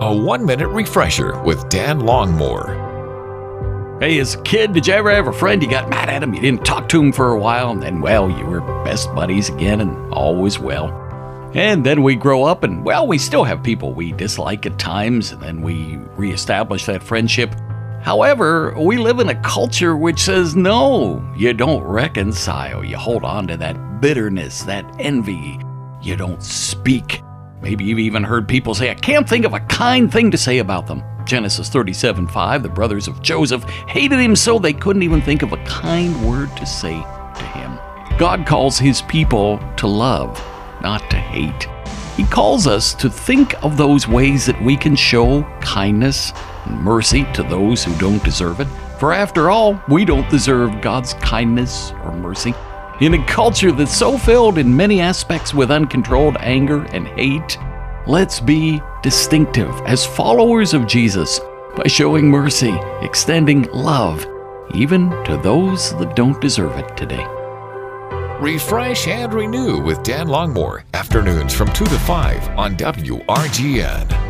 A one minute refresher with Dan Longmore. Hey, as a kid, did you ever have a friend you got mad at him? You didn't talk to him for a while, and then, well, you were best buddies again, and always well. And then we grow up, and, well, we still have people we dislike at times, and then we reestablish that friendship. However, we live in a culture which says no, you don't reconcile. You hold on to that bitterness, that envy. You don't speak. Maybe you've even heard people say, I can't think of a kind thing to say about them. Genesis 37 5, the brothers of Joseph hated him so they couldn't even think of a kind word to say to him. God calls his people to love, not to hate. He calls us to think of those ways that we can show kindness and mercy to those who don't deserve it. For after all, we don't deserve God's kindness or mercy. In a culture that's so filled in many aspects with uncontrolled anger and hate, let's be distinctive as followers of Jesus by showing mercy, extending love, even to those that don't deserve it today. Refresh and renew with Dan Longmore, afternoons from 2 to 5 on WRGN.